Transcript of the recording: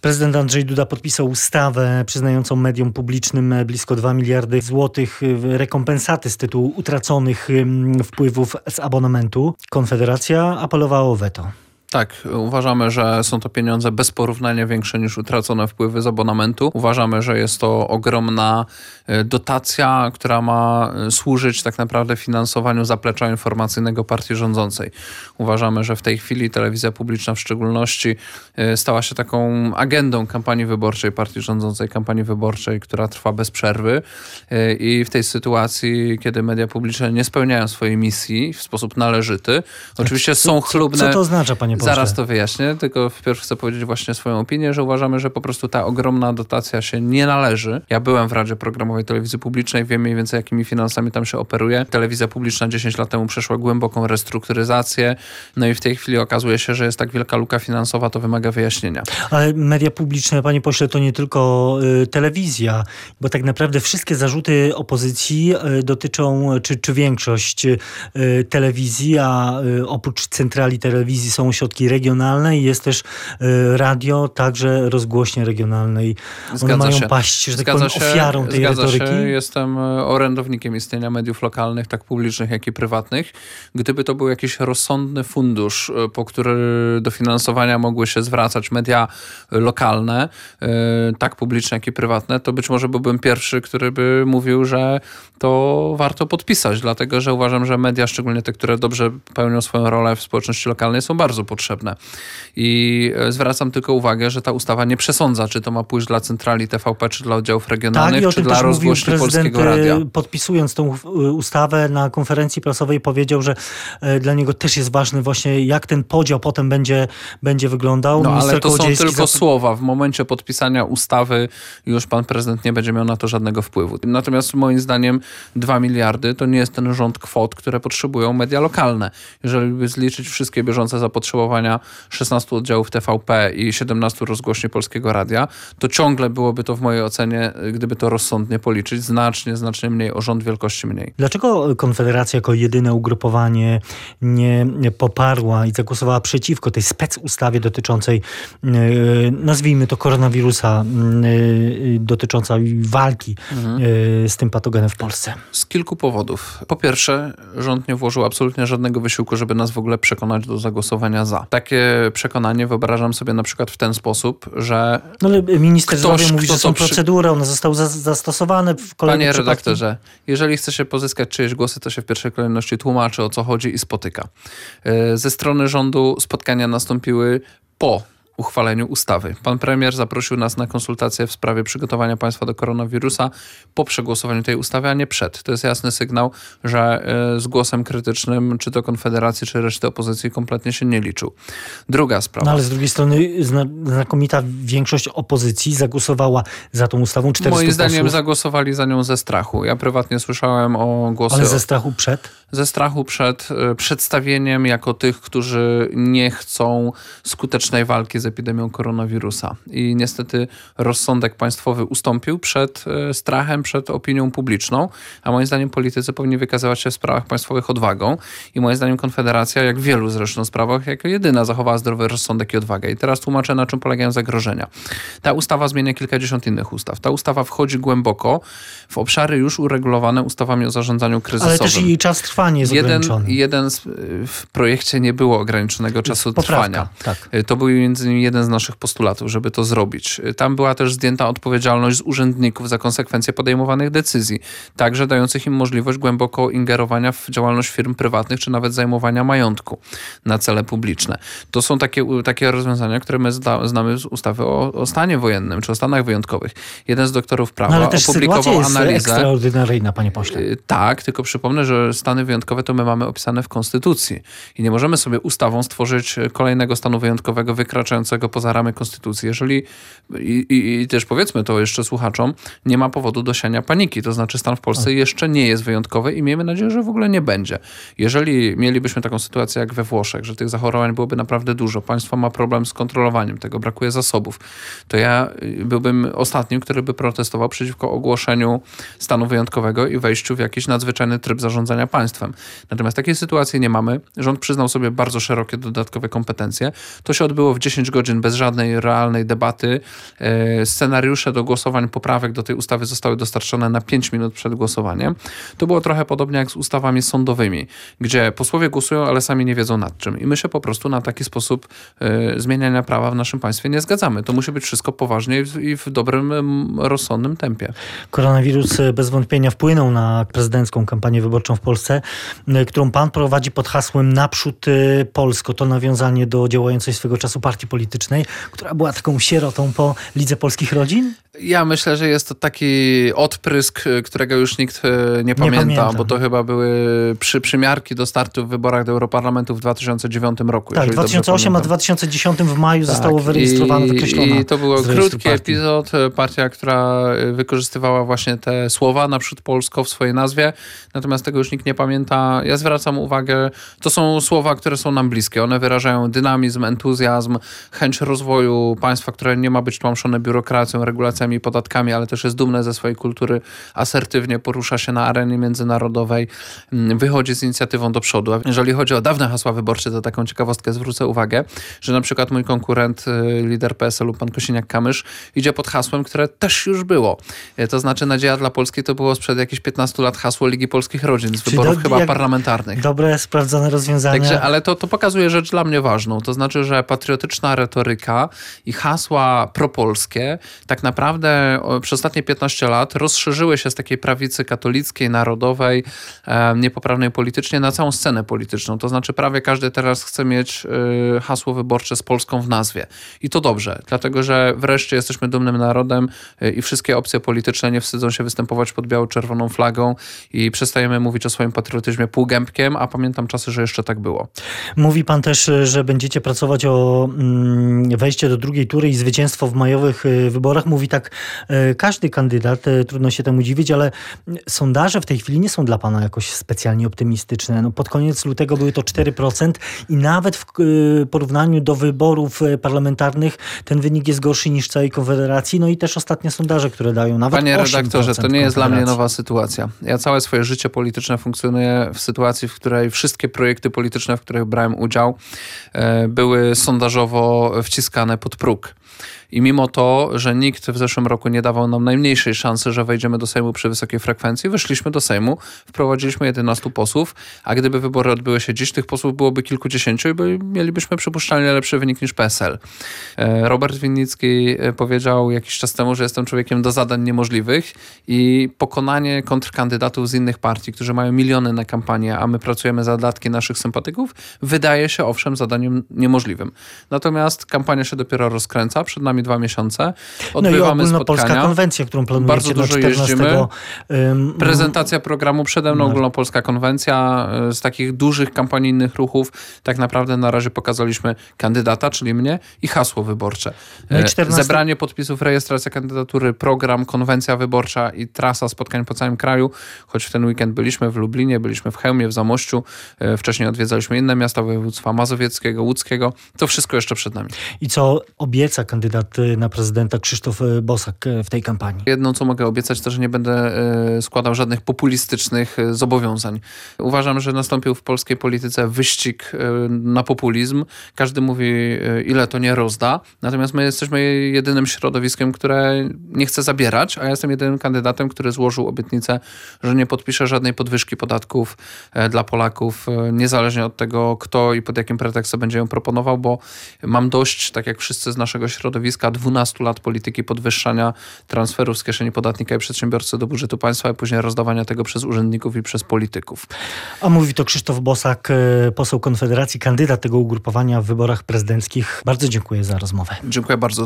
Prezydent Andrzej Duda podpisał ustawę przyznającą mediom publicznym blisko 2 miliardy złotych rekompensaty z tytułu utraconych wpływów z abonamentu. Konfederacja apelowała o weto. Tak, uważamy, że są to pieniądze bez porównania większe niż utracone wpływy z abonamentu. Uważamy, że jest to ogromna e, dotacja, która ma e, służyć tak naprawdę finansowaniu zaplecza informacyjnego partii rządzącej. Uważamy, że w tej chwili telewizja publiczna w szczególności e, stała się taką agendą kampanii wyborczej partii rządzącej, kampanii wyborczej, która trwa bez przerwy i w tej sytuacji, kiedy media publiczne nie spełniają swojej misji w sposób należyty, oczywiście są chlubne... Co to oznacza, panie Zaraz to wyjaśnię, tylko wpierw chcę powiedzieć właśnie swoją opinię, że uważamy, że po prostu ta ogromna dotacja się nie należy. Ja byłem w Radzie Programowej Telewizji Publicznej, wiem mniej więcej jakimi finansami tam się operuje. Telewizja publiczna 10 lat temu przeszła głęboką restrukturyzację, no i w tej chwili okazuje się, że jest tak wielka luka finansowa, to wymaga wyjaśnienia. Ale media publiczne, panie pośle, to nie tylko y, telewizja, bo tak naprawdę wszystkie zarzuty opozycji y, dotyczą, czy, czy większość y, telewizji, a y, oprócz centrali telewizji są ośrodki ośrodki regionalne i jest też y, radio, także rozgłośnie regionalnej. One mają się. paść, że tak Zgadza tak powiem, ofiarą tej Zgadza retoryki. Się. Jestem y, orędownikiem istnienia mediów lokalnych, tak publicznych, jak i prywatnych. Gdyby to był jakiś rozsądny fundusz, y, po który dofinansowania mogły się zwracać media lokalne, tak publiczne, jak i prywatne, to być może byłbym pierwszy, który by mówił, że to warto podpisać, dlatego że uważam, że media, szczególnie te, które dobrze pełnią swoją rolę w społeczności lokalnej, są bardzo potrzebne. I e, zwracam tylko uwagę, że ta ustawa nie przesądza, czy to ma pójść dla centrali TVP, czy dla oddziałów regionalnych, tak, czy dla rozgłośni Polskiego Radia. E, podpisując tą ustawę na konferencji prasowej powiedział, że e, dla niego też jest ważny właśnie jak ten podział potem będzie, będzie wyglądał. No ale to są tylko słowa. W momencie podpisania ustawy już pan prezydent nie będzie miał na to żadnego wpływu. Natomiast moim zdaniem 2 miliardy to nie jest ten rząd kwot, które potrzebują media lokalne. Jeżeli by zliczyć wszystkie bieżące zapotrzebowanie 16 oddziałów TVP i 17 rozgłośni Polskiego Radia, to ciągle byłoby to w mojej ocenie, gdyby to rozsądnie policzyć, znacznie, znacznie mniej, o rząd wielkości mniej. Dlaczego Konfederacja jako jedyne ugrupowanie nie poparła i zagłosowała przeciwko tej specustawie dotyczącej, e, nazwijmy to koronawirusa, dotyczącej walki mhm. Z tym patogenem w Polsce? Z kilku powodów. Po pierwsze, rząd nie włożył absolutnie żadnego wysiłku, żeby nas w ogóle przekonać do zagłosowania za. Takie przekonanie wyobrażam sobie na przykład w ten sposób, że. No ale minister ktoś, zdrowia mówi, że są przy... procedury, one zostały za zastosowane w kolejnym Panie redaktorze, jeżeli chce się pozyskać czyjeś głosy, to się w pierwszej kolejności tłumaczy o co chodzi i spotyka. E, ze strony rządu spotkania nastąpiły po uchwaleniu ustawy. Pan premier zaprosił nas na konsultacje w sprawie przygotowania państwa do koronawirusa po przegłosowaniu tej ustawy, a nie przed. To jest jasny sygnał, że e, z głosem krytycznym czy to Konfederacji, czy reszty opozycji kompletnie się nie liczył. Druga sprawa. No ale z drugiej strony znakomita większość opozycji zagłosowała za tą ustawą. Moim zdaniem posłów. zagłosowali za nią ze strachu. Ja prywatnie słyszałem o głosy... Ale ze strachu przed? Ze strachu przed e, przedstawieniem jako tych, którzy nie chcą skutecznej walki z epidemią koronawirusa. I niestety rozsądek państwowy ustąpił przed e, strachem, przed opinią publiczną, a moim zdaniem politycy powinni wykazywać się w sprawach państwowych odwagą. I moim zdaniem Konfederacja, jak w wielu zresztą sprawach, jako jedyna zachowała zdrowy rozsądek i odwagę. I teraz tłumaczę, na czym polegają zagrożenia. Ta ustawa zmienia kilkadziesiąt innych ustaw. Ta ustawa wchodzi głęboko w obszary już uregulowane ustawami o zarządzaniu kryzysowym. Ale też jej czas trwania jest jeden, ograniczony. Jeden z, w projekcie nie było ograniczonego czasu Poprawka, trwania. Tak. E, to był między innymi jeden z naszych postulatów, żeby to zrobić. Tam była też zdjęta odpowiedzialność z urzędników za konsekwencje podejmowanych decyzji, także dających im możliwość głęboko ingerowania w działalność firm prywatnych, czy nawet zajmowania majątku na cele publiczne. To są takie, takie rozwiązania, które my znamy z ustawy o, o stanie wojennym, czy o stanach wyjątkowych. Jeden z doktorów prawa no, ale też opublikował jest analizę. ekstraordynaryjna, panie pośle. Y, tak, tylko przypomnę, że stany wyjątkowe to my mamy opisane w Konstytucji i nie możemy sobie ustawą stworzyć kolejnego stanu wyjątkowego wykraczającego wychodzącego poza ramy konstytucji. Jeżeli, i, i, i, też powiedzmy to jeszcze słuchaczom, nie ma powodu do siania paniki. To znaczy stan w Polsce jeszcze nie jest wyjątkowy i miejmy nadzieję, że w ogóle nie będzie. Jeżeli mielibyśmy taką sytuację jak we Włoszech, że tych zachorowań byłoby naprawdę dużo, państwo ma problem z kontrolowaniem tego, brakuje zasobów, to ja y, byłbym ostatnim, który by protestował przeciwko ogłoszeniu stanu wyjątkowego i wejściu w jakiś nadzwyczajny tryb zarządzania państwem. Natomiast takiej sytuacji nie mamy. Rząd przyznał sobie bardzo szerokie dodatkowe kompetencje. To się odbyło w 10 5 godzin bez żadnej realnej debaty. E, scenariusze do głosowań poprawek do tej ustawy zostały dostarczone na 5 minut przed głosowaniem. To było trochę podobnie jak z ustawami sądowymi, gdzie posłowie głosują, ale sami nie wiedzą nad czym. I my się po prostu na taki sposób e, zmieniania prawa w naszym państwie nie zgadzamy. To musi być wszystko poważnie i w dobrym, rozsądnym tempie. Koronawirus e, bez wątpienia wpłynął na prezydencką kampanię wyborczą w Polsce, którą pan prowadzi pod hasłem Naprzód Polsko. To nawiązanie do działającej swego czasu partii politycznej, która była taką sierotą po Lidze Polskich Rodzin? Ja myślę, że jest to taki odprysk, którego już nikt e, nie pamięta, nie pamięta. bo to chyba były przy, przymiarki do startu w wyborach do Europarlamentu w 2009 roku. Tak, 2008 a 2010 w maju tak, zostało wyrejestrowane, wykreślone. I to był krótki partii. epizod. Partia, która wykorzystywała właśnie te słowa, naprzód Polsko w swojej nazwie, natomiast tego już nikt nie pamięta. Ja zwracam uwagę, to są słowa, które są nam bliskie. One wyrażają dynamizm, entuzjazm, chęć rozwoju państwa, które nie ma być tłamszone biurokracją, regulacjami i podatkami, ale też jest dumne ze swojej kultury, asertywnie porusza się na arenie międzynarodowej, mm, wychodzi z inicjatywą do przodu. Jeżeli chodzi o dawne hasła wyborcze, to taką ciekawostkę zwrócę uwagę, że na przykład mój konkurent, y, lider PSL-u, pan Kosiniak-Kamysz, idzie pod hasłem, które też już było. Y, to znaczy Nadzieja dla Polski to było sprzed jakichś 15 lat hasło Ligi Polskich Rodzin z wyborów do, chyba parlamentarnych. Dobre, sprawdzone rozwiązania. Także, ale to, to pokazuje rzecz dla mnie ważną. To znaczy, że patriotyczna retoryka i hasła propolskie tak naprawdę przez ostatnie 15 lat rozszerzyły się z takiej prawicy katolickiej, narodowej, niepoprawnej politycznie na całą scenę polityczną. To znaczy prawie każdy teraz chce mieć y, hasło wyborcze z Polską w nazwie. I to dobrze, dlatego że wreszcie jesteśmy dumnym narodem y, i wszystkie opcje polityczne nie wstydzą się występować pod biało-czerwoną flagą i przestajemy mówić o swoim patriotyzmie półgębkiem, a pamiętam czasy, że jeszcze tak było. Mówi pan też, że będziecie pracować o mm, wejście do drugiej tury i zwycięstwo w majowych y, wyborach. Mówi tak e, każdy kandydat, e, trudno się temu dziwić, ale sondaże w tej chwili nie są dla pana jakoś specjalnie optymistyczne. No, pod koniec lutego były to 4% i nawet w e, porównaniu do wyborów parlamentarnych ten wynik jest gorszy niż całej Konfederacji. No i też ostatnie sondaże, które dają nawet Panie redaktorze, to nie jest dla mnie nowa sytuacja. Ja całe swoje życie polityczne funkcjonuję w sytuacji, w której wszystkie projekty polityczne, w których brałem udział, były sondażowo wciskane pod próg. I mimo to, że nikt w zeszłym roku nie dawał nam najmniejszej szansy, że wejdziemy do Sejmu przy wysokiej frekwencji, wyszliśmy do Sejmu, wprowadziliśmy 11 posłów, a gdyby wybory odbyły się dziś, tych posłów byłoby kilkudziesięciu i by, mielibyśmy przypuszczalnie lepszy wynik niż PSL. E, Robert Winnicki e, powiedział jakiś czas temu, że jestem człowiekiem do zadań niemożliwych i pokonanie kontrkandydatów z innych partii, którzy mają miliony na kampanię, a my pracujemy za datki naszych sympatyków, wydaje się owszem zadaniem niemożliwym. Natomiast kampania się dopiero rozkręca, przed nami dwa miesiące. Odbywamy no i spotkania. konwencja, którą planujecie Bardzo dużo 14... jeździmy. Prezentacja programu przede mną, no. ogólnopolska konwencja. Y, z takich dużych kampanijnych ruchów tak naprawdę na razie pokazaliśmy kandydata, czyli mnie i hasło wyborcze. No i 14... Y, zebranie podpisów, rejestracja kandydatury, program, konwencja wyborcza i trasa spotkań po całym kraju. Choć w ten weekend byliśmy w Lublinie, byliśmy w Chełmie, w Zamościu. Y, wcześniej odwiedzaliśmy inne miasta województwa mazowieckiego, łódzkiego. To wszystko jeszcze przed nami. I co obieca kandydat kandydat na prezydenta Krzysztof e, Bosak e, w tej kampanii. Jedną, co mogę obiecać, to, że nie będę e, składał żadnych populistycznych zobowiązań. Uważam, że nastąpił w polskiej polityce wyścig na populizm. Każdy mówi, ile to nie rozda. Natomiast my jesteśmy jedynym środowiskiem, które nie chce zabierać, a ja jestem jedynym kandydatem, który złożył obietnicę, że nie podpisze żadnej podwyżki podatków dla Polaków, niezależnie od tego, kto i pod jakim pretekstem będzie ją proponował, bo mam dość, tak jak wszyscy z naszego środowiska, środowiska 12 lat polityki podwyższania transferów z kieszeni podatnika i przedsiębiorcy do budżetu państwa, a później rozdawania tego przez urzędników i przez polityków. A mówi to Krzysztof Bosak, e, poseł Konfederacji, kandydat tego ugrupowania w wyborach prezydenckich. Bardzo dziękuję za rozmowę. Dziękuję bardzo.